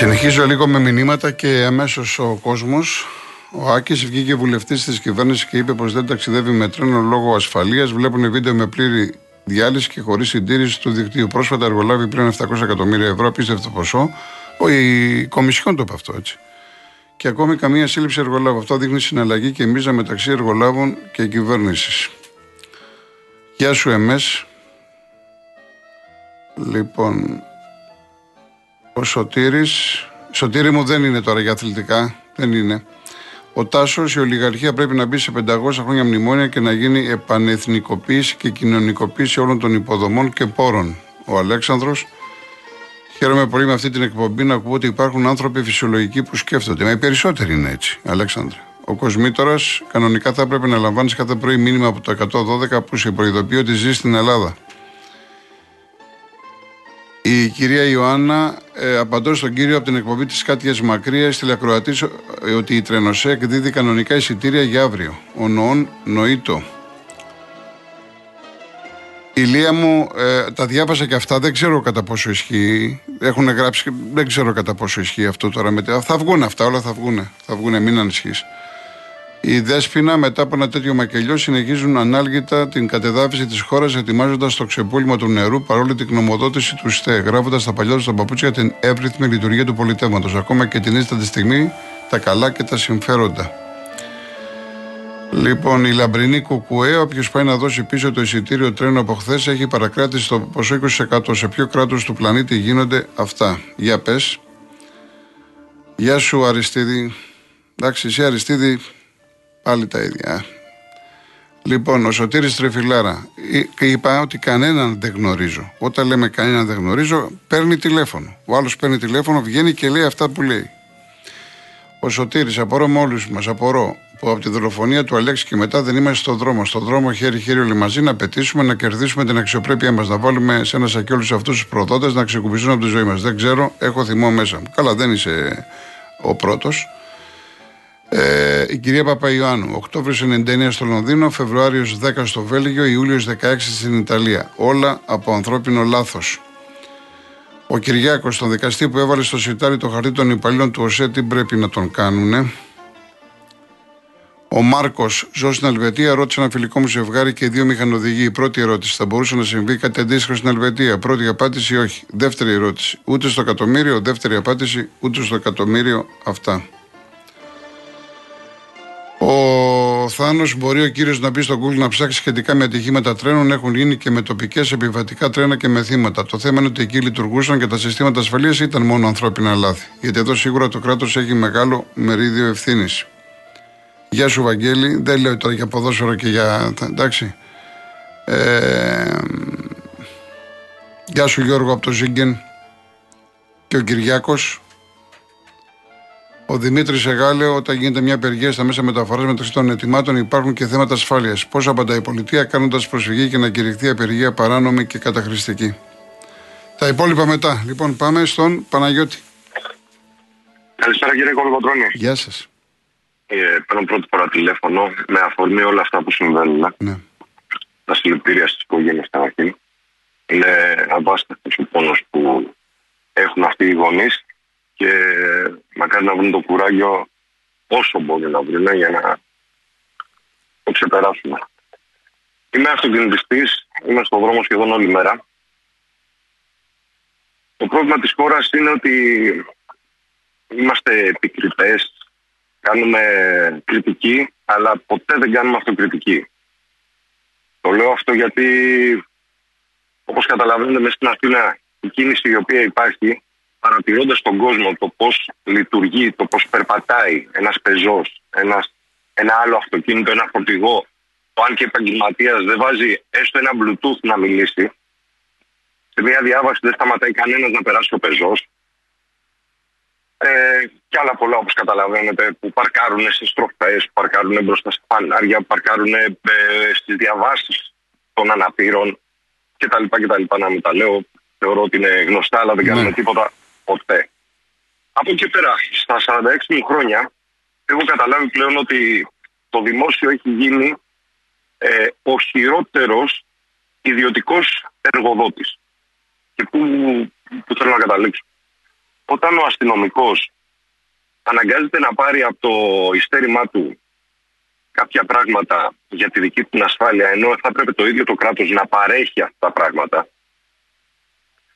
Συνεχίζω λίγο με μηνύματα και αμέσως ο κόσμος. Ο Άκης βγήκε βουλευτής της κυβέρνησης και είπε πως δεν ταξιδεύει με τρένο λόγω ασφαλείας. Βλέπουν βίντεο με πλήρη διάλυση και χωρίς συντήρηση του δικτύου. Πρόσφατα εργολάβει πλέον 700 εκατομμύρια ευρώ, απίστευτο ποσό. Ο, η Κομισιόν το είπε αυτό έτσι. Και ακόμη καμία σύλληψη εργολάβου. Αυτό δείχνει συναλλαγή και μίζα μεταξύ εργολάβων και κυβέρνησης. Γεια σου, Εμές. Λοιπόν, ο Σωτήρης, Σωτήρη μου δεν είναι τώρα για αθλητικά, δεν είναι. Ο Τάσος, η ολιγαρχία πρέπει να μπει σε 500 χρόνια μνημόνια και να γίνει επανεθνικοποίηση και κοινωνικοποίηση όλων των υποδομών και πόρων. Ο Αλέξανδρος, χαίρομαι πολύ με αυτή την εκπομπή να ακούω ότι υπάρχουν άνθρωποι φυσιολογικοί που σκέφτονται. Μα οι περισσότεροι είναι έτσι, Αλέξανδρε. Ο Κοσμήτορα κανονικά θα έπρεπε να λαμβάνεις κάθε πρωί μήνυμα από το 112 που σε προειδοποιεί ότι ζει στην Ελλάδα. Η κυρία Ιωάννα ε, απαντώ στον κύριο από την εκπομπή της Κάτιας Μακρίας στη Λακροατή ε, ότι η Τρενοσέ εκδίδει κανονικά εισιτήρια για αύριο. Ο Νοόν Νοήτο. Η Λία μου ε, τα διάβασα και αυτά, δεν ξέρω κατά πόσο ισχύει. Έχουν γράψει, δεν ξέρω κατά πόσο ισχύει αυτό τώρα. Θα βγουν αυτά, όλα θα βγουν. Θα βγουν, μην ανησυχείς. Οι Δέσποινα μετά από ένα τέτοιο μακελιό συνεχίζουν ανάλγητα την κατεδάφιση της χώρας, ετοιμάζοντας το ξεπούλημα του νερού παρόλη την γνωμοδότηση του ΣΤΕ, γράφοντας τα παλιά τους στα παπούτσια την εύρυθμη λειτουργία του πολιτεύματος, ακόμα και την ίστατη στιγμή τα καλά και τα συμφέροντα. Λοιπόν, η λαμπρινή Κουκουέ, όποιος πάει να δώσει πίσω το εισιτήριο τρένου από χθες, έχει παρακράτηση στο ποσό 20%. Σε ποιο κράτος του πλανήτη γίνονται αυτά; Για πες. Γεια σου, Αριστίδη. Εντάξει, εσύ Αριστίδη, Πάλι τα ίδια. Λοιπόν, ο Σωτήρης Τρεφιλάρα είπα ότι κανέναν δεν γνωρίζω. Όταν λέμε κανέναν δεν γνωρίζω, παίρνει τηλέφωνο. Ο άλλος παίρνει τηλέφωνο, βγαίνει και λέει αυτά που λέει. Ο Σωτήρης, απορώ με όλους μας, απορώ που από τη δολοφονία του Αλέξη και μετά δεν είμαστε στον δρόμο. Στον δρόμο χέρι-χέρι όλοι μαζί να πετήσουμε, να κερδίσουμε την αξιοπρέπεια μας. Να βάλουμε σε ένα σακί όλους αυτούς τους προδότες να ξεκουμπιστούν από τη ζωή μας. Δεν ξέρω, έχω θυμό μέσα μου. Καλά, δεν είσαι ο πρώτος. Ε, η κυρία Παπαϊωάννου, Οκτώβριος 99 στο Λονδίνο, Φεβρουάριος 10 στο Βέλγιο, Ιούλιος 16 στην Ιταλία. Όλα από ανθρώπινο λάθος. Ο Κυριάκος, τον δικαστή που έβαλε στο σιτάρι το χαρτί των υπαλλήλων του ΟΣΕ, τι πρέπει να τον κάνουνε; Ο Μάρκος, ζω στην Ελβετία, ρώτησε ένα φιλικό μου ζευγάρι και δύο μηχανοδηγοί. Η πρώτη ερώτηση, θα μπορούσε να συμβεί κάτι αντίστοιχο στην Ελβετία. Πρώτη απάντηση, όχι. Δεύτερη ερώτηση, ούτε στο εκατομμύριο. Δεύτερη απάντηση, ούτε στο εκατομμύριο. Αυτά. Ο Θάνος μπορεί ο κύριος να μπει στο Google να ψάξει σχετικά με ατυχήματα τρένων. Έχουν γίνει και με τοπικές επιβατικά τρένα και με θύματα. Το θέμα είναι ότι εκεί λειτουργούσαν και τα συστήματα ασφαλείας ήταν μόνο ανθρώπινα λάθη. Γιατί εδώ σίγουρα το κράτος έχει μεγάλο μερίδιο ευθύνης. Γεια σου, Βαγγέλη. Δεν λέω τώρα για ποδόσφαιρο και για. Εντάξει. Ε... Γεια σου, Γιώργο από το Ζίγκεν. Και ο Κυριάκος ο Δημήτρης Εγάλε, όταν γίνεται μια απεργία στα μέσα μεταφοράς μεταξύ των ετοιμάτων, υπάρχουν και θέματα ασφάλειας. Πώς απαντάει η πολιτεία, κάνοντας προσφυγή και να κηρυχθεί απεργία παράνομη και καταχρηστική. Τα υπόλοιπα μετά. Λοιπόν, πάμε στον Παναγιώτη. Καλησπέρα κύριε Κολοκοτρόνη. Γεια σας. Ε, παίρνω πρώτη φορά τηλέφωνο με αφορμή όλα αυτά που συμβαίνουν. Ναι. Τα συλληπιτήρια στις οικογένειες καταρχήν. Είναι αβάστευτο ο πόνος που έχουν αυτοί οι γονείς και μακάρι να βρουν το κουράγιο όσο μπορεί να βρουν για να το ξεπεράσουμε. Είμαι αυτοκινητιστής, είμαι στον δρόμο σχεδόν όλη μέρα. Το πρόβλημα της χώρας είναι ότι είμαστε επικριτές, κάνουμε κριτική, αλλά ποτέ δεν κάνουμε αυτοκριτική. Το λέω αυτό γιατί, όπως καταλαβαίνετε, μέσα στην Αθήνα η κίνηση η οποία υπάρχει παρατηρώντας τον κόσμο το πώς λειτουργεί, το πώς περπατάει ένας πεζός, ένας άλλο αυτοκίνητο, ένα φορτηγό, το αν και επαγγελματίας δεν βάζει έστω ένα Bluetooth να μιλήσει, σε μια διάβαση δεν σταματάει κανένας να περάσει ο πεζός. Ε, και άλλα πολλά όπως καταλαβαίνετε που παρκάρουν σε στροφέ, που παρκάρουν μπροστά σε φανάρια, που παρκάρουν ε, στις διαβάσεις των αναπήρων κτλ. Να μην τα λέω. Θεωρώ ότι είναι γνωστά, αλλά δεν κάνουμε ναι. τίποτα ποτέ. Από εκεί πέρα, στα 46 μου χρόνια, έχω καταλάβει πλέον ότι το δημόσιο έχει γίνει ε, ο χειρότερος ιδιωτικός εργοδότης. Και πού, πού θέλω να καταλήξω. όταν ο αστυνομικός αναγκάζεται να πάρει από το ειστέρημά του κάποια πράγματα για τη δική του ασφάλεια, ενώ θα πρέπει το ίδιο το κράτος να παρέχει αυτά τα πράγματα.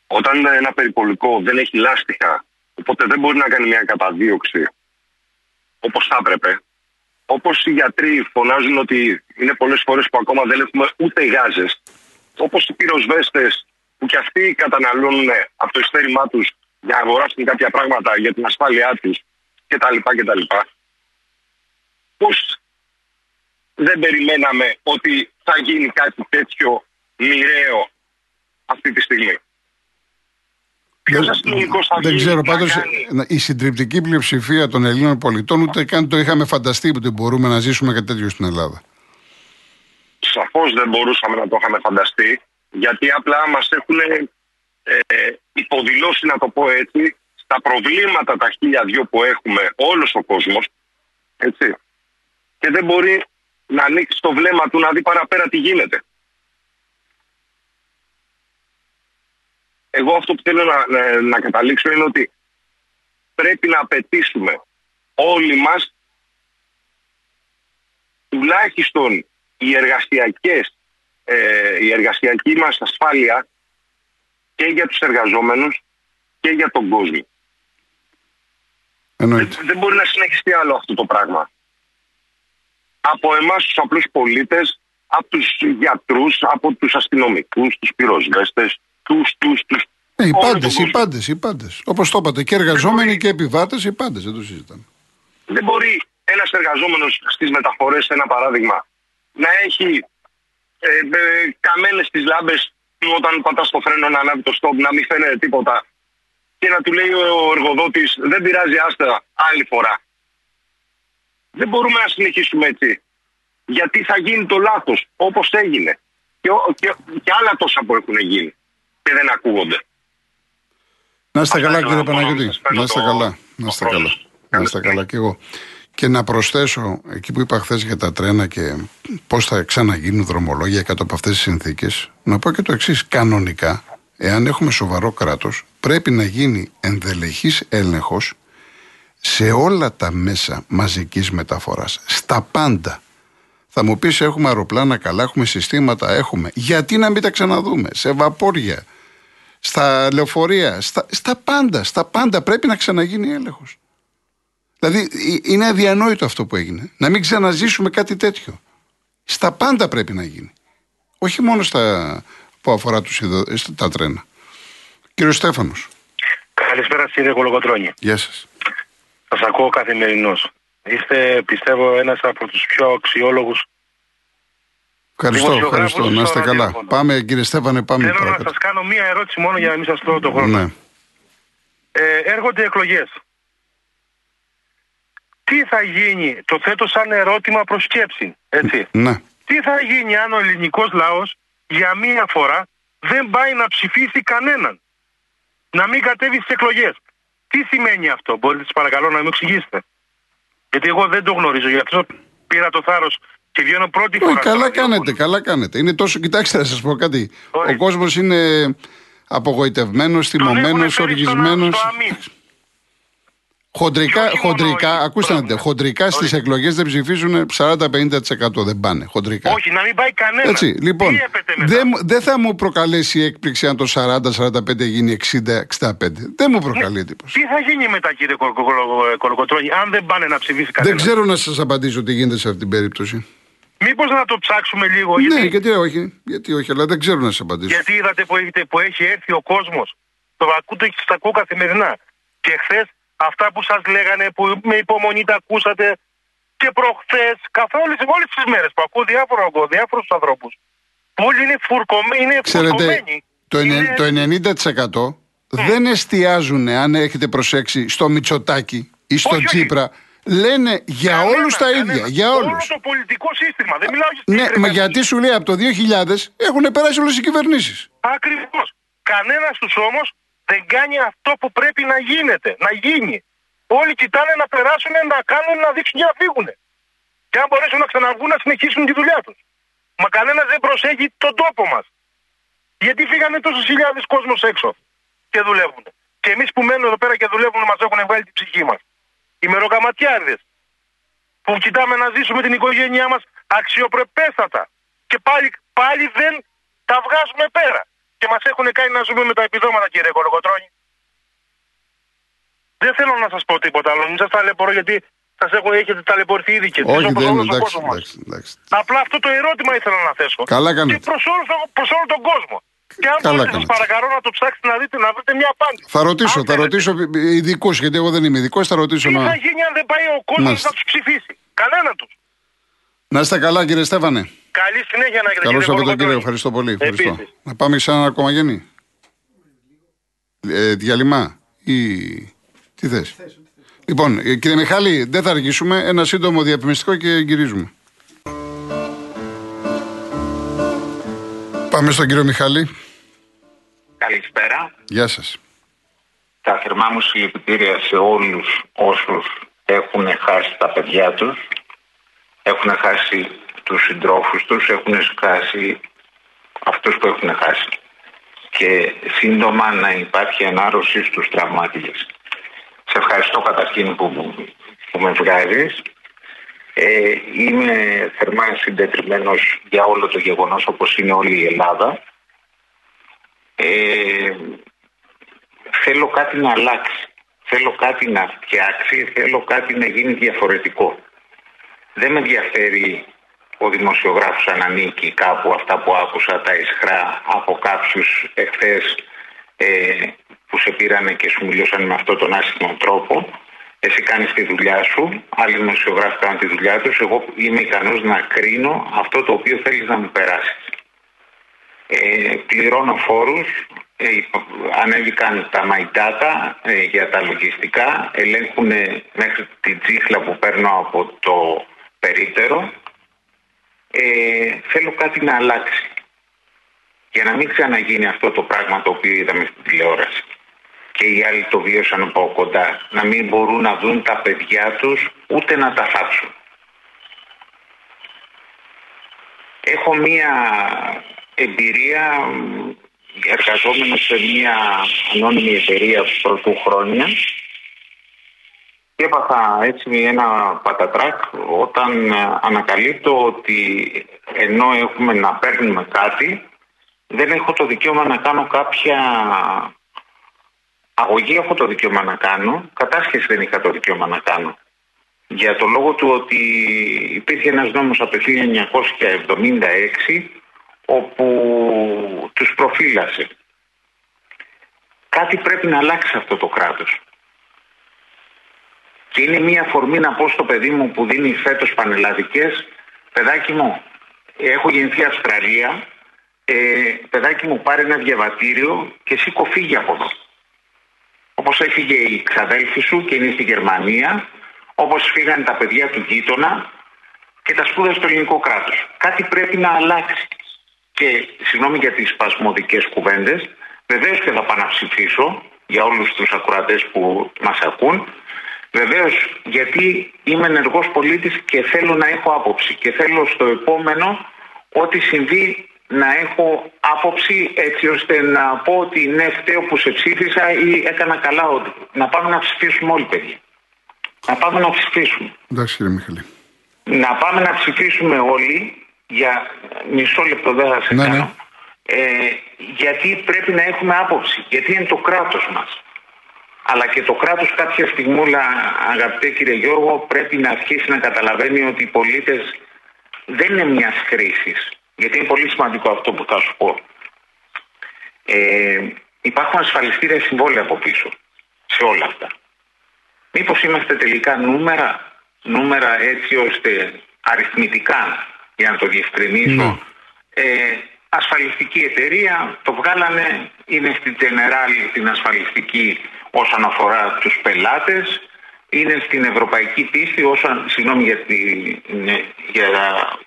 Όταν ένα περιπολικό δεν έχει λάστιχα, οπότε δεν μπορεί να κάνει μια καταδίωξη όπως θα έπρεπε, όπως οι γιατροί φωνάζουν ότι είναι πολλές φορές που ακόμα δεν έχουμε ούτε γάζες, όπως οι πυροσβέστες που κι αυτοί καταναλώνουν από το ειστέρημά τους για να αγοράσουν κάποια πράγματα για την ασφάλειά τους κτλ. κτλ. Πώς δεν περιμέναμε ότι θα γίνει κάτι τέτοιο μοιραίο αυτή τη στιγμή; Δεν, δεν ξέρω πάντως η συντριπτική πλειοψηφία των Ελλήνων πολιτών ούτε καν το είχαμε φανταστεί ότι μπορούμε να ζήσουμε κάτι τέτοιο στην Ελλάδα. Σαφώς δεν μπορούσαμε να το είχαμε φανταστεί γιατί απλά μας έχουν ε, υποδηλώσει, να το πω έτσι, στα προβλήματα τα χίλια δυο που έχουμε όλος ο κόσμος. Έτσι. Και δεν μπορεί να ανοίξει το βλέμμα του να δει παραπέρα τι γίνεται. Εγώ αυτό που θέλω να, να, να καταλήξω είναι ότι πρέπει να απαιτήσουμε όλοι μας τουλάχιστον οι εργασιακές ε, η εργασιακή μας ασφάλεια και για τους εργαζόμενους και για τον κόσμο. Δεν, δεν μπορεί να συνεχιστεί άλλο αυτό το πράγμα. Από εμάς τους απλούς πολίτες, από τους γιατρούς, από τους αστυνομικούς, τους πυροσβέστες, τους, τους, τους. Ε, οι πάντες, οι πάντες, οι πάντες. Όπως το είπατε, και εργαζόμενοι και επιβάτες, οι πάντες, δεν το συζητάμε. Δεν μπορεί ένας εργαζόμενος στις μεταφορές, ένα παράδειγμα, να έχει ε, ε, καμένες τι λάμπες του όταν πατάς το φρένο να ανάβει το στόπ, να μην φαίνεται τίποτα και να του λέει ο εργοδότης: Δεν πειράζει, άστα άλλη φορά. Δεν μπορούμε να συνεχίσουμε έτσι. Γιατί θα γίνει το λάθος όπως έγινε. Και, και, και άλλα τόσα που έχουν γίνει και δεν ακούγονται. Να είστε καλά, κύριε Παναγιώτη. Να είστε καλά. Να είστε καλά. Να είστε καλά και εγώ. Και να προσθέσω εκεί που είπα χθες για τα τρένα και πώς θα ξαναγίνουν δρομολόγια κάτω από αυτές τις συνθήκες, να πω και το εξής. Κανονικά, εάν έχουμε σοβαρό κράτος, πρέπει να γίνει ενδελεχής έλεγχος σε όλα τα μέσα μαζικής μεταφοράς, στα πάντα. Θα μου πεις έχουμε αεροπλάνα καλά, έχουμε συστήματα, έχουμε. Γιατί να μην τα ξαναδούμε, σε βαπόρια, στα λεωφορεία, στα, στα πάντα, στα πάντα πρέπει να ξαναγίνει έλεγχος. Δηλαδή είναι αδιανόητο αυτό που έγινε. Να μην ξαναζήσουμε κάτι τέτοιο. Στα πάντα πρέπει να γίνει. Όχι μόνο στα που αφορά τους τα τρένα. Κύριος Στέφανος. Καλησπέρα κύριε Κολογοτρώνη. Γεια σας. Σας ακούω καθημερινώς. Είστε πιστεύω ένας από τους πιο αξιόλογους Ευχαριστώ, ευχαριστώ. Να είστε καλά. Πάμε, κύριε Στέφανε, πάμε. Θέλω να σας κάνω μία ερώτηση μόνο για να μην σας τρώω το χρόνο. Ναι. Ε, έρχονται εκλογές. Τι θα γίνει, το θέτω σαν ερώτημα προς σκέψη. Έτσι. Ναι. Τι θα γίνει αν ο ελληνικός λαός για μία φορά δεν πάει να ψηφίσει κανέναν; Να μην κατέβει στις εκλογές. Τι σημαίνει αυτό, μπορείτε παρακαλώ να μου εξηγήσετε. Γιατί εγώ δεν το γνωρίζω, γι' αυτό πήρα το θάρρος και βγαίνω πρώτη φορά. καλά κάνετε, καλά κάνετε. Είναι τόσο, κοιτάξτε να σας πω κάτι. Ο κόσμος είναι απογοητευμένος, θυμωμένος, οργισμένος. Χοντρικά, χοντρικά ακούστε να δείτε, χοντρικά στις εκλογές δεν ψηφίζουν 40-50% δεν πάνε. Χοντρικά. Όχι, να μην πάει κανένας. Έτσι, λοιπόν, δεν δε θα μου προκαλέσει έκπληξη αν το 40-45 γίνει 60-65. Δεν μου προκαλεί εντύπωση. Τι θα γίνει μετά, κύριε Κολοκοτρόνη, αν δεν πάνε να ψηφίσει κανένας; Δεν ξέρω να σας απαντήσω τι γίνεται σε αυτή την περίπτωση. Μήπως να το ψάξουμε λίγο. Ναι, γιατί... γιατί όχι, γιατί όχι, αλλά δεν ξέρω να σας απαντήσω. Γιατί είδατε που, έχετε, που έχει έρθει ο κόσμος. Το ακούτε και στα ακούω καθημερινά. Και χθες αυτά που σας λέγανε, που με υπομονή τα ακούσατε και προχθές, καθόλου όλες τις μέρες που ακούω διάφορους ανθρώπους. Που όλοι είναι, φουρκωμένοι, είναι Ξέρετε, Το, είναι... το 90% δεν εστιάζουν, αν έχετε προσέξει, στο Μητσοτάκι ή στο όχι, Τσίπρα. Λένε για όλους τα ίδια. Για όλους. Όλο το πολιτικό σύστημα. Δεν μιλάω για Ναι, μα γιατί σου λέει από το 2000 έχουν περάσει όλες οι κυβερνήσεις. Ακριβώς. Κανένας τους όμως δεν κάνει αυτό που πρέπει να γίνεται, να γίνει. Όλοι κοιτάνε να περάσουν, να κάνουν, να δείξουν και να φύγουν. Και αν μπορέσουν να ξαναβγούν να συνεχίσουν τη δουλειά τους. Μα κανένας δεν προσέχει τον τόπο μας. Γιατί φύγανε τόσες χιλιάδες κόσμος έξω και δουλεύουν. Και εμείς που μένουμε εδώ πέρα και δουλεύουμε μας έχουν βγάλει την ψυχή μας. Οι μεροκαματιάριδε που κοιτάμε να ζήσουμε την οικογένειά μας αξιοπρεπέστατα. Και πάλι, πάλι δεν τα βγάζουμε πέρα. Και μας έχουν κάνει να ζούμε με τα επιδόματα, κύριε Κολοκοτρόνη. Δεν θέλω να σας πω τίποτα άλλο. Μην σας ταλαιπωρώ γιατί σας έχω, έχετε ταλαιπωρηθεί ήδη και Όχι, εσείς, όπως δεν όλος είναι ο εντάξει, κόσμος μας. εντάξει, εντάξει. Απλά αυτό το ερώτημα ήθελα να θέσω. Καλά Και κάνετε. προς όλο, τον- προς όλο τον κόσμο. Και αν Καλά μπορείτε, σας κάνετε. παρακαλώ να το ψάξετε να δείτε, να βρείτε μια απάντηση. Θα ρωτήσω, Αν θα θέλετε. ρωτήσω ειδικού, γιατί εγώ δεν είμαι ειδικός, θα ρωτήσω Τι να. θα γίνει αν δεν πάει ο κόσμος Μάλιστα. να τους ψηφίσει; Κανένα τους. Να είστε καλά, κύριε Στέφανε. Καλή συνέχεια να έχετε. Καλό κύριε Σαββατοκύριακο, Κολοκοτρώνη. ευχαριστώ πολύ. Ευχαριστώ. Επίσης. Να πάμε σε ένα κομμαγενή. Ε, διαλυμά ή τι θες; Λοιπόν, ε, κύριε Μιχάλη, δεν θα αργήσουμε. Ένα σύντομο διαφημιστικό και γυρίζουμε. Πάμε στον κύριο Μιχάλη. Καλησπέρα. Γεια σας. Τα θερμά μου συλληπιτήρια σε όλους όσους έχουν χάσει τα παιδιά τους, έχουν χάσει τους συντρόφους τους, έχουν χάσει αυτούς που έχουν χάσει. Και σύντομα να υπάρχει ανάρρωση στους τραυμάτιες. Σε ευχαριστώ καταρχήν που, που με βγάζεις. Ε, είμαι θερμά συντετριμένος για όλο το γεγονός όπως είναι όλη η Ελλάδα. Ε, θέλω κάτι να αλλάξει. Θέλω κάτι να φτιάξει, θέλω κάτι να γίνει διαφορετικό. Δεν με ενδιαφέρει ο δημοσιογράφος αν ανήκει κάπου αυτά που άκουσα τα ισχρά από κάποιους εχθές ε, που σε πήρανε και σου μιλούσαν με αυτόν τον άσχημο τρόπο. Εσύ κάνεις τη δουλειά σου, άλλοι δημοσιογράφοι κάνουν τη δουλειά τους. Εγώ είμαι ικανός να κρίνω αυτό το οποίο θέλεις να μου περάσεις. Ε, πληρώνω φόρους, ε, ανέβηκαν τα μαϊτάτα ε, για τα λογιστικά, ελέγχουν μέχρι την τσίχλα που παίρνω από το περίπτερο. Ε, θέλω κάτι να αλλάξει για να μην ξαναγίνει αυτό το πράγμα το οποίο είδαμε στην τηλεόραση και οι άλλοι το βίωσαν από κοντά να μην μπορούν να δουν τα παιδιά τους ούτε να τα θάψουν. Έχω μία εμπειρία μ, εργαζόμενος σε μία ανώνυμη εταιρεία πρωτού χρόνια. Και έπαθα έτσι ένα πατατράκ όταν ε, ανακαλύπτω ότι ενώ έχουμε να παίρνουμε κάτι δεν έχω το δικαίωμα να κάνω κάποια αγωγή έχω το δικαίωμα να κάνω κατάσχεση δεν είχα το δικαίωμα να κάνω. Για το λόγο του ότι υπήρχε ένας νόμος από το 1976 όπου τους προφύλασε. Κάτι πρέπει να αλλάξει αυτό το κράτος. Και είναι μια αφορμή να πω στο παιδί μου που δίνει φέτος πανελλαδικές παιδάκι μου, έχω γεννηθεί Αυστραλία, ε, παιδάκι μου πάρε ένα διαβατήριο και σήκω φύγει από εδώ. Όπως έφυγε η ξαδέλφη σου και είναι στη Γερμανία, όπως φύγανε τα παιδιά του γείτονα και τα σπούδασε στο ελληνικό κράτος. Κάτι πρέπει να αλλάξει. Και συγγνώμη για τις σπασμωδικές κουβέντες, βεβαίως και θα πάω να ψηφίσω για όλους τους ακροατές που μας ακούν, βεβαίως γιατί είμαι ενεργός πολίτης και θέλω να έχω άποψη και θέλω στο επόμενο ό,τι συμβεί να έχω άποψη έτσι ώστε να πω ότι ναι φταίω που σε ψήφισα ή έκανα καλά ότι να πάμε να ψηφίσουμε όλοι παιδιά. Να πάμε να ψηφίσουμε. Εντάξει, κύριε Μιχάλη. Να πάμε να ψηφίσουμε όλοι για μισό λεπτό δεν θα σε Ναι, κάνω. ναι. Ε, γιατί πρέπει να έχουμε άποψη. Γιατί είναι το κράτος μας. Αλλά και το κράτος κάποια στιγμούλα, αγαπητέ κύριε Γιώργο, πρέπει να αρχίσει να καταλαβαίνει ότι οι πολίτες δεν είναι μιας χρήσης. Γιατί είναι πολύ σημαντικό αυτό που θα σου πω. Ε, υπάρχουν ασφαλιστήρια συμβόλαια από πίσω σε όλα αυτά. Μήπως είμαστε τελικά νούμερα, νούμερα έτσι ώστε αριθμητικά, για να το διευκρινίσω, Ναι. ε, ασφαλιστική εταιρεία, το βγάλανε, είναι στην General την ασφαλιστική όσον αφορά τους πελάτες, είναι στην ευρωπαϊκή πίστη, όσον, συγγνώμη για, τη- ναι, για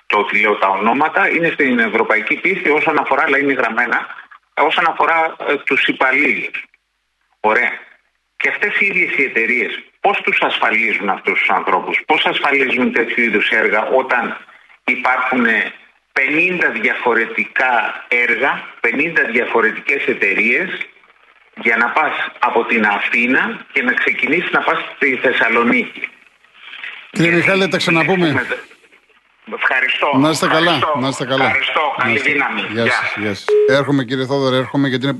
το ότι λέω τα ονόματα, είναι στην ευρωπαϊκή πίστη όσον αφορά, αλλά είναι γραμμένα, όσον αφορά ε, τους υπαλλήλους. Ωραία. Και αυτές οι ίδιες οι εταιρείες πώς τους ασφαλίζουν αυτούς τους ανθρώπους, πώς ασφαλίζουν τέτοιου είδους έργα όταν υπάρχουν 50 διαφορετικά έργα, 50 διαφορετικές εταιρείες για να πας από την Αθήνα και να ξεκινήσεις να πας στη Θεσσαλονίκη. Κύριε Μιχάλη, τα ξαναπούμε. Ευχαριστώ. Να είστε καλά. Ευχαριστώ. Να είστε καλά. Ευχαριστώ. Να Καλή είστε- δύναμη. Γεια Γεια. σας, γεια σας. Έρχομαι κύριε Θόδωρε, έρχομαι γιατί είναι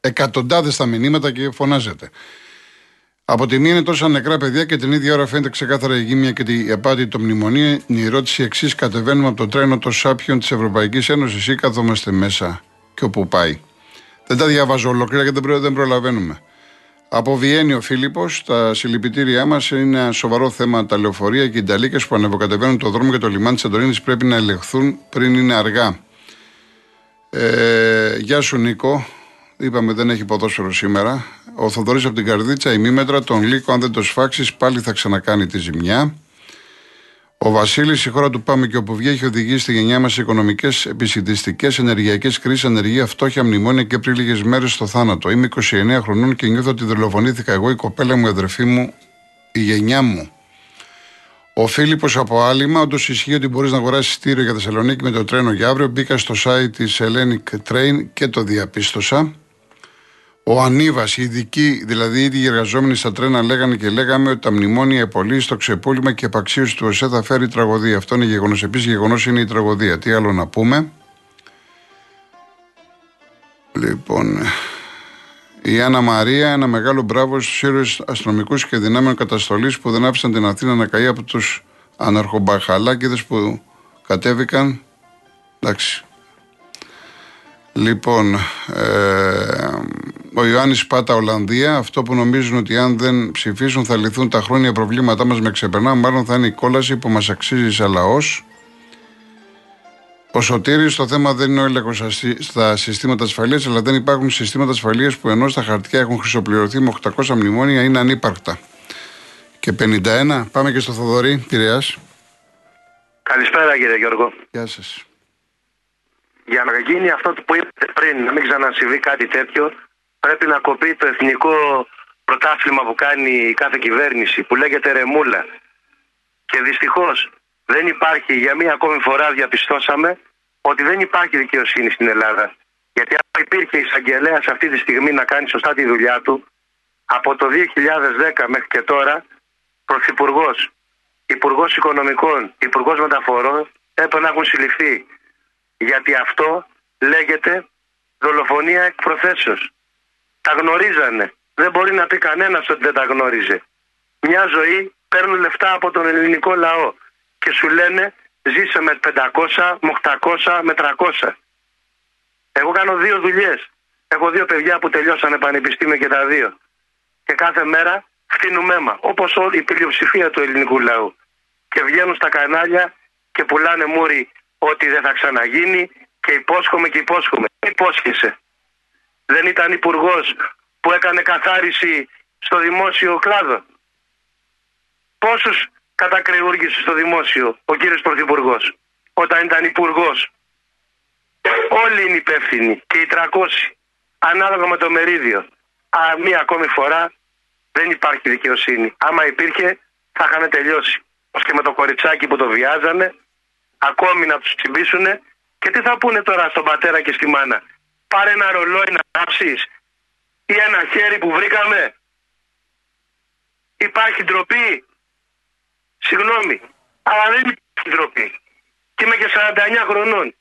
εκατοντάδες τα μηνύματα και φωνάζετε. Από τη μία είναι τόσα νεκρά παιδιά και την ίδια ώρα φαίνεται ξεκάθαρα η γύμνια και η απάτη των μνημονίων. Η ερώτηση εξής: Κατεβαίνουμε από το τρένο των σάπιων της Ευρωπαϊκής Ένωσης ή καθόμαστε μέσα και όπου πάει. Δεν τα διαβάζω ολόκληρα γιατί δεν, προ- δεν προλαβαίνουμε. Από Βιέννη ο Φίλιππος, τα συλληπιτήριά μας είναι ένα σοβαρό θέμα. Τα λεωφορεία και οι νταλίκες που ανεβοκατεβαίνουν το δρόμο και το λιμάνι της Σαντορίνη πρέπει να ελεγχθούν πριν είναι αργά. Ε, γεια σου Νίκο. Είπαμε δεν έχει ποδόσφαιρο σήμερα. Ο Θοδωρής από την Καρδίτσα, ημίμετρα, τον Λύκο, αν δεν το σφάξεις, πάλι θα ξανακάνει τη ζημιά. Ο Βασίλης, η χώρα του Πάμε και όπου βγει, έχει οδηγήσει στη γενιά μας οικονομικές, επισυντιστικέ, ενεργειακές κρίσεις, ανεργία, φτώχεια, μνημόνια και πριν λίγες μέρες στο θάνατο. Είμαι 29 χρονών και νιώθω ότι δολοφονήθηκα εγώ, η κοπέλα μου, η αδερφή μου, η γενιά μου. Ο Φίλιππος από Άλυμα, όντως ισχύει ότι μπορείς να αγοράσεις στήριο για Θεσσαλονίκη με το τρένο για αύριο. Μπήκα στο site της Hellenic Train και το διαπίστωσα. Ο Ανίβας, οι ειδικοί, δηλαδή οι ίδιοι εργαζόμενοι στα τρένα, λέγανε και λέγαμε ότι τα μνημόνια, η πολύ στο ξεπούλημα και η επαξίωση του ΟΣΕ θα φέρει τραγωδία. Αυτό είναι γεγονός. Επίσης, γεγονός είναι η τραγωδία. Τι άλλο να πούμε; Λοιπόν, η Άννα Μαρία, ένα μεγάλο μπράβο στους ήρωες αστυνομικούς και δυνάμεων καταστολής που δεν άφησαν την Αθήνα να καεί από τους αναρχομπαχαλάκιδε που κατέβηκαν. Εντάξει. Λοιπόν, ε, ο Ιωάννης Πάτα, Ολλανδία. Αυτό που νομίζουν ότι αν δεν ψηφίσουν θα λυθούν τα χρόνια προβλήματά μας με ξεπερνά, μάλλον θα είναι η κόλαση που μας αξίζει σαν λαός. Ο Σωτήρης, το θέμα δεν είναι ο έλεγχος στα συστήματα ασφαλείας, αλλά δεν υπάρχουν συστήματα ασφαλείας που ενώ στα χαρτιά έχουν χρυσοπληρωθεί με 800 μνημόνια είναι ανύπαρκτα. Και 51, πάμε και στο Θοδωρή, Πειραιάς. Καλησπέρα κύριε Γιώργο. Γεια σας. Για να γίνει αυτό που είπατε πριν, να μην ξανασυμβεί κάτι τέτοιο, πρέπει να κοπεί το εθνικό πρωτάθλημα που κάνει η κάθε κυβέρνηση, που λέγεται Ρεμούλα. Και δυστυχώς δεν υπάρχει, για μία ακόμη φορά διαπιστώσαμε ότι δεν υπάρχει δικαιοσύνη στην Ελλάδα. Γιατί αν υπήρχε εισαγγελέας αυτή τη στιγμή να κάνει σωστά τη δουλειά του, από το 2010 μέχρι και τώρα, πρωθυπουργός, υπουργός οικονομικών, υπουργός μεταφορών έπρεπε να έχουν συλληφθεί γιατί αυτό λέγεται δολοφονία εκ προθέσεως. Τα γνωρίζανε. Δεν μπορεί να πει κανένας ότι δεν τα γνώριζε. Μια ζωή παίρνουν λεφτά από τον ελληνικό λαό και σου λένε ζήσε με 500, με 800, με 300. Εγώ κάνω δύο δουλειές. Έχω δύο παιδιά που τελειώσανε πανεπιστήμιο και τα δύο. Και κάθε μέρα φτύνουμε αίμα, όπως όλη η πλειοψηφία του ελληνικού λαού. Και βγαίνουν στα κανάλια και πουλάνε μούρι ότι δεν θα ξαναγίνει και υπόσχομαι και υπόσχομαι. Υπόσχεσαι. Δεν ήταν υπουργός που έκανε καθάριση στο δημόσιο κλάδο. Πόσους κατακρεούργησε στο δημόσιο ο κύριος Πρωθυπουργός όταν ήταν υπουργός; Όλοι είναι υπεύθυνοι και οι 300 ανάλογα με το μερίδιο. Α, μία ακόμη φορά δεν υπάρχει δικαιοσύνη. Άμα υπήρχε θα είχαν τελειώσει. Ως και με το κοριτσάκι που το βιάζανε ακόμη να τους τσιμπήσουν και τι θα πούνε τώρα στον πατέρα και στη μάνα; Πάρε ένα ρολόι να γράψεις ή ένα χέρι που βρήκαμε. Υπάρχει ντροπή; Συγγνώμη, αλλά δεν υπάρχει ντροπή. Και είμαι και 49 χρονών.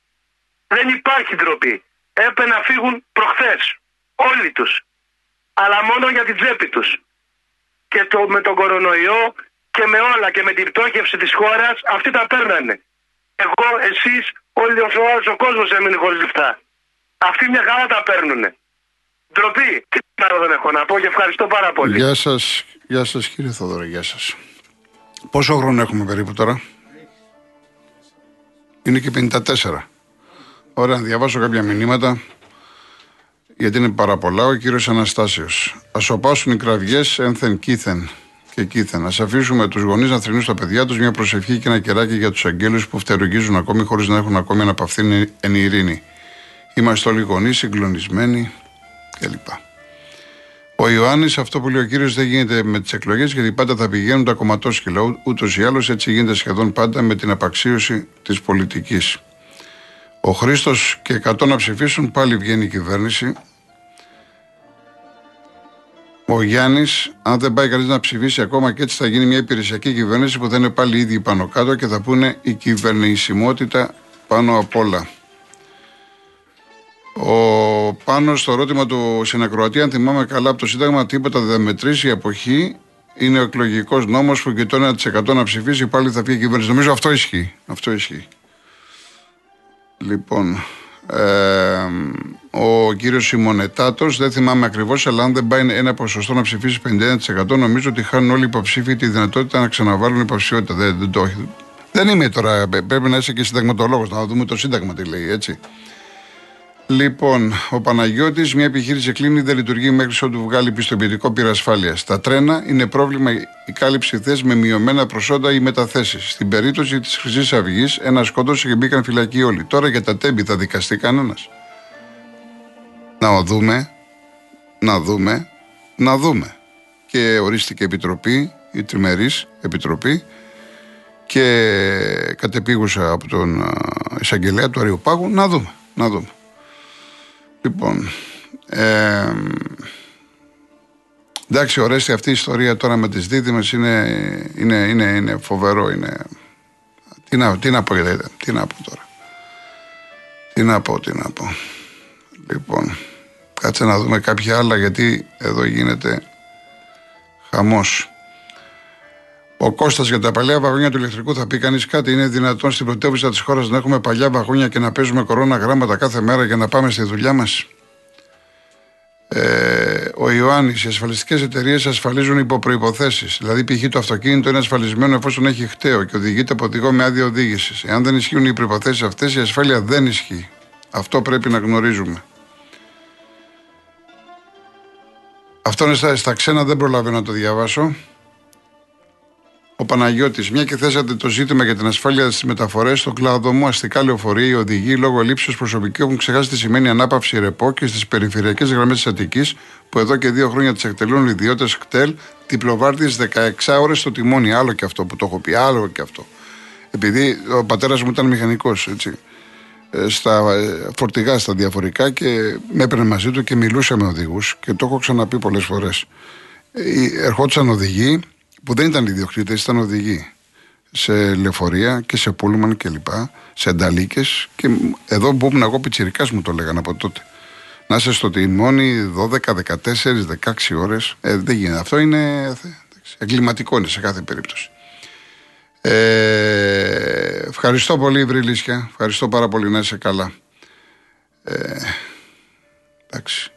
Δεν υπάρχει ντροπή. Έπρεπε να φύγουν προχθές. Όλοι τους. Αλλά μόνο για την τσέπη τους. Και το, με τον κορονοϊό και με όλα και με την πτώχευση της χώρας αυτοί τα παίρνανε. Εγώ, εσείς, όλοι ο, ο, ο κόσμος έμεινε χωρίς λεφτά. Αυτοί μια χαρά τα παίρνουνε. Ντροπή. Τι άλλο δεν έχω να πω και ευχαριστώ πάρα πολύ. Γεια σας, γεια σας κύριε Θοδωρή, γεια σας. Πόσο χρόνο έχουμε περίπου τώρα; Είναι και 54. Ωραία, να διαβάσω κάποια μηνύματα. Γιατί είναι πάρα πολλά. Ο κύριος Αναστάσιος. Ας σοπάσουν οι κραυγές ένθεν κήθεν και κήθεν. Α αφήσουμε τους γονείς να θρυνούν στα παιδιά τους μια προσευχή και ένα κεράκι για τους αγγέλους που φτερουγίζουν ακόμη χωρίς να έχουν ακόμη αναπαυθεί εν ειρήνη. Είμαστε όλοι γονείς, συγκλονισμένοι κλπ. Ο Ιωάννης, αυτό που λέει ο κύριος, δεν γίνεται με τις εκλογές γιατί πάντα θα πηγαίνουν τα κομματόσκυλα. Ούτως ή άλλως έτσι γίνεται σχεδόν πάντα με την απαξίωση της πολιτικής. Ο Χρήστος και 100 να ψηφίσουν, πάλι βγαίνει η κυβέρνηση. Ο Γιάννης, αν δεν πάει κανείς να ψηφίσει ακόμα και έτσι θα γίνει μια υπηρεσιακή κυβέρνηση που θα είναι πάλι ήδη πάνω κάτω και θα πούνε η κυβερνησιμότητα πάνω απ' όλα. Ο πάνω στο ερώτημα του Συνακροατή, αν θυμάμαι καλά από το Σύνταγμα, τίποτα δεν μετρήσει η αποχή. Είναι ο εκλογικός νόμος που και το 1% να ψηφίσει, πάλι θα πει η κυβέρνηση. Νομίζω αυτό ισχύει. Αυτό ισχύει. Λοιπόν, ε, ο κύριος Σιμονετάτο, δεν θυμάμαι ακριβώς, αλλά αν δεν πάει ένα ποσοστό να ψηφίσει 51%, νομίζω ότι χάνουν όλοι οι υποψήφοι τη δυνατότητα να ξαναβάλουν υποψηφιότητα. Δεν, δεν, το, δεν είμαι τώρα, πρέπει να είσαι και συνταγματολόγος, να δούμε το Σύνταγμα τι λέει, έτσι. Λοιπόν, ο Παναγιώτης, μια επιχείρηση κλείνει, δεν λειτουργεί μέχρι ότου βγάλει πιστοποιητικό πυρασφάλεια. Στα τρένα είναι πρόβλημα η κάλυψη θες με μειωμένα προσόντα ή μεταθέσεις. Στην περίπτωση της Χρυσής Αυγής, ένα σκότωσε και μπήκαν φυλακοί όλοι. Τώρα για τα τέμπη θα δικαστεί κανένας. Να δούμε, να δούμε, να δούμε. Και ορίστηκε επιτροπή, η τριμερής επιτροπή και κατεπίγουσα από τον εισαγγελέα του Αριοπάγου, να δούμε, να δούμε. Λοιπόν, ε, εντάξει, ορέστη αυτή η ιστορία τώρα με τις δίδυμες είναι, είναι, είναι, είναι φοβερό, είναι... Τι να, τι να πω, τι να πω τώρα. Τι να πω, τι να πω. Λοιπόν, κάτσε να δούμε κάποια άλλα γιατί εδώ γίνεται χαμός. Ο Κώστας για τα παλιά βαγόνια του ηλεκτρικού θα πει κανείς κάτι. Είναι δυνατόν στην πρωτεύουσα της χώρας να έχουμε παλιά βαγόνια και να παίζουμε κορώνα γράμματα κάθε μέρα για να πάμε στη δουλειά μας; Ε, ο Ιωάννης, οι ασφαλιστικές εταιρείες ασφαλίζουν υπό προποθέσει. Δηλαδή, π.χ. το αυτοκίνητο είναι ασφαλισμένο εφόσον έχει χταίο και οδηγείται από οδηγό με άδεια οδήγησης. Εάν δεν ισχύουν οι προποθέσει αυτές, η ασφάλεια δεν ισχύει. Αυτό πρέπει να γνωρίζουμε. Αυτό είναι στα, στα ξένα, δεν προλαβαίνω να το διαβάσω. Ο Παναγιώτης, μια και θέσατε το ζήτημα για την ασφάλεια στις μεταφορές, στο κλάδο μου αστικά λεωφορεία, οι οδηγοί λόγω λήψεω προσωπικού έχουν ξεχάσει τι σημαίνει ανάπαυση ρεπό και στις περιφερειακές γραμμές της Αττικής, που εδώ και δύο χρόνια τις εκτελούν ιδιώτες κτέλ, διπλοβάρτη 16 ώρες στο τιμόνι. Άλλο και αυτό που το έχω πει, άλλο και αυτό. Επειδή ο πατέρας μου ήταν μηχανικός, έτσι. Ε, στα ε, φορτηγά, στα διαφορικά και με έπαιρνε μαζί του και μιλούσα με οδηγούς και το έχω ξαναπεί πολλές φορές. Ε, ερχόντουσαν οδηγοί που δεν ήταν ιδιοκτήτες, ήταν οδηγοί σε λεωφορεία και σε πούλμαν κλπ. Σε ενταλίκε. Και εδώ που ήμουν εγώ πιτσυρικά μου το λέγανε από τότε. Να είσαι στο τιμόνι 12, 14, 16 ώρες. Ε, δεν γίνεται. Αυτό είναι εγκληματικό είναι σε κάθε περίπτωση. Ε, ευχαριστώ πολύ, Βρυλίσια. Ευχαριστώ πάρα πολύ να είσαι καλά. Ε, εντάξει.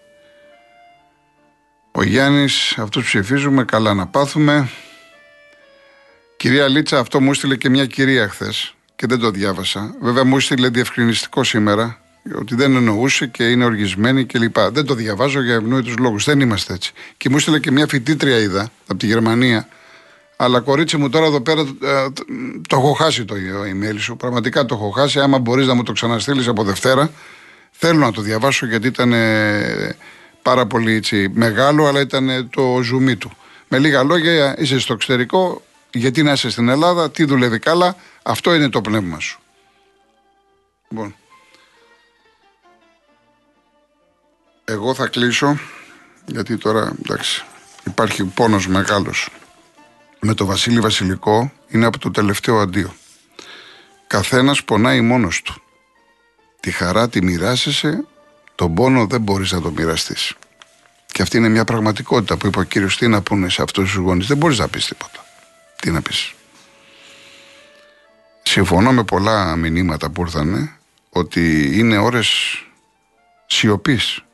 Ο Γιάννης, αυτούς ψηφίζουμε, καλά να πάθουμε. Κυρία Λίτσα, αυτό μου έστειλε και μια κυρία χθες και δεν το διάβασα. Βέβαια, μου έστειλε διευκρινιστικό σήμερα ότι δεν εννοούσε και είναι οργισμένη κλπ. Δεν το διαβάζω για ευνόητους λόγους. Δεν είμαστε έτσι. Και μου έστειλε και μια φοιτήτρια, είδα, από τη Γερμανία. Αλλά κορίτσι μου, τώρα εδώ πέρα ε, το έχω χάσει το email σου. Πραγματικά το έχω χάσει. Άμα μπορείς να μου το ξαναστείλεις από Δευτέρα, θέλω να το διαβάσω γιατί ήταν πάρα πολύ έτσι, μεγάλο, αλλά ήταν το ζουμί του. Με λίγα λόγια, είσαι στο εξωτερικό, γιατί να είσαι στην Ελλάδα, τι δουλεύει καλά, αυτό είναι το πνεύμα σου. Λοιπόν. Εγώ θα κλείσω, γιατί τώρα εντάξει, υπάρχει πόνος μεγάλος. Με το Βασίλη Βασιλικό είναι από το τελευταίο αντίο. Καθένας πονάει μόνος του. Τη χαρά τη μοιράσεσαι, τον πόνο δεν μπορείς να το μοιραστείς. Και αυτή είναι μια πραγματικότητα που είπε ο κύριος τι να πούνε σε αυτούς τους γονείς. Δεν μπορείς να πεις τίποτα. Τι να πεις. Συμφωνώ με πολλά μηνύματα που ήρθαν ότι είναι ώρες σιωπής.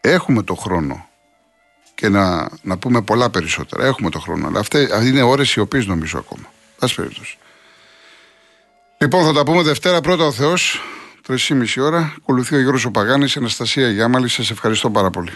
Έχουμε το χρόνο και να, να πούμε πολλά περισσότερα. Έχουμε το χρόνο. Αλλά αυτές, είναι ώρες σιωπής νομίζω ακόμα. Πάση περίπτωση. Λοιπόν, θα τα πούμε Δευτέρα πρώτα ο Θεός, 3,5 ώρα. Ακολουθεί ο Γιώργος ο Παγάνης, Αναστασία Γιάμαλη. Σας ευχαριστώ πάρα πολύ.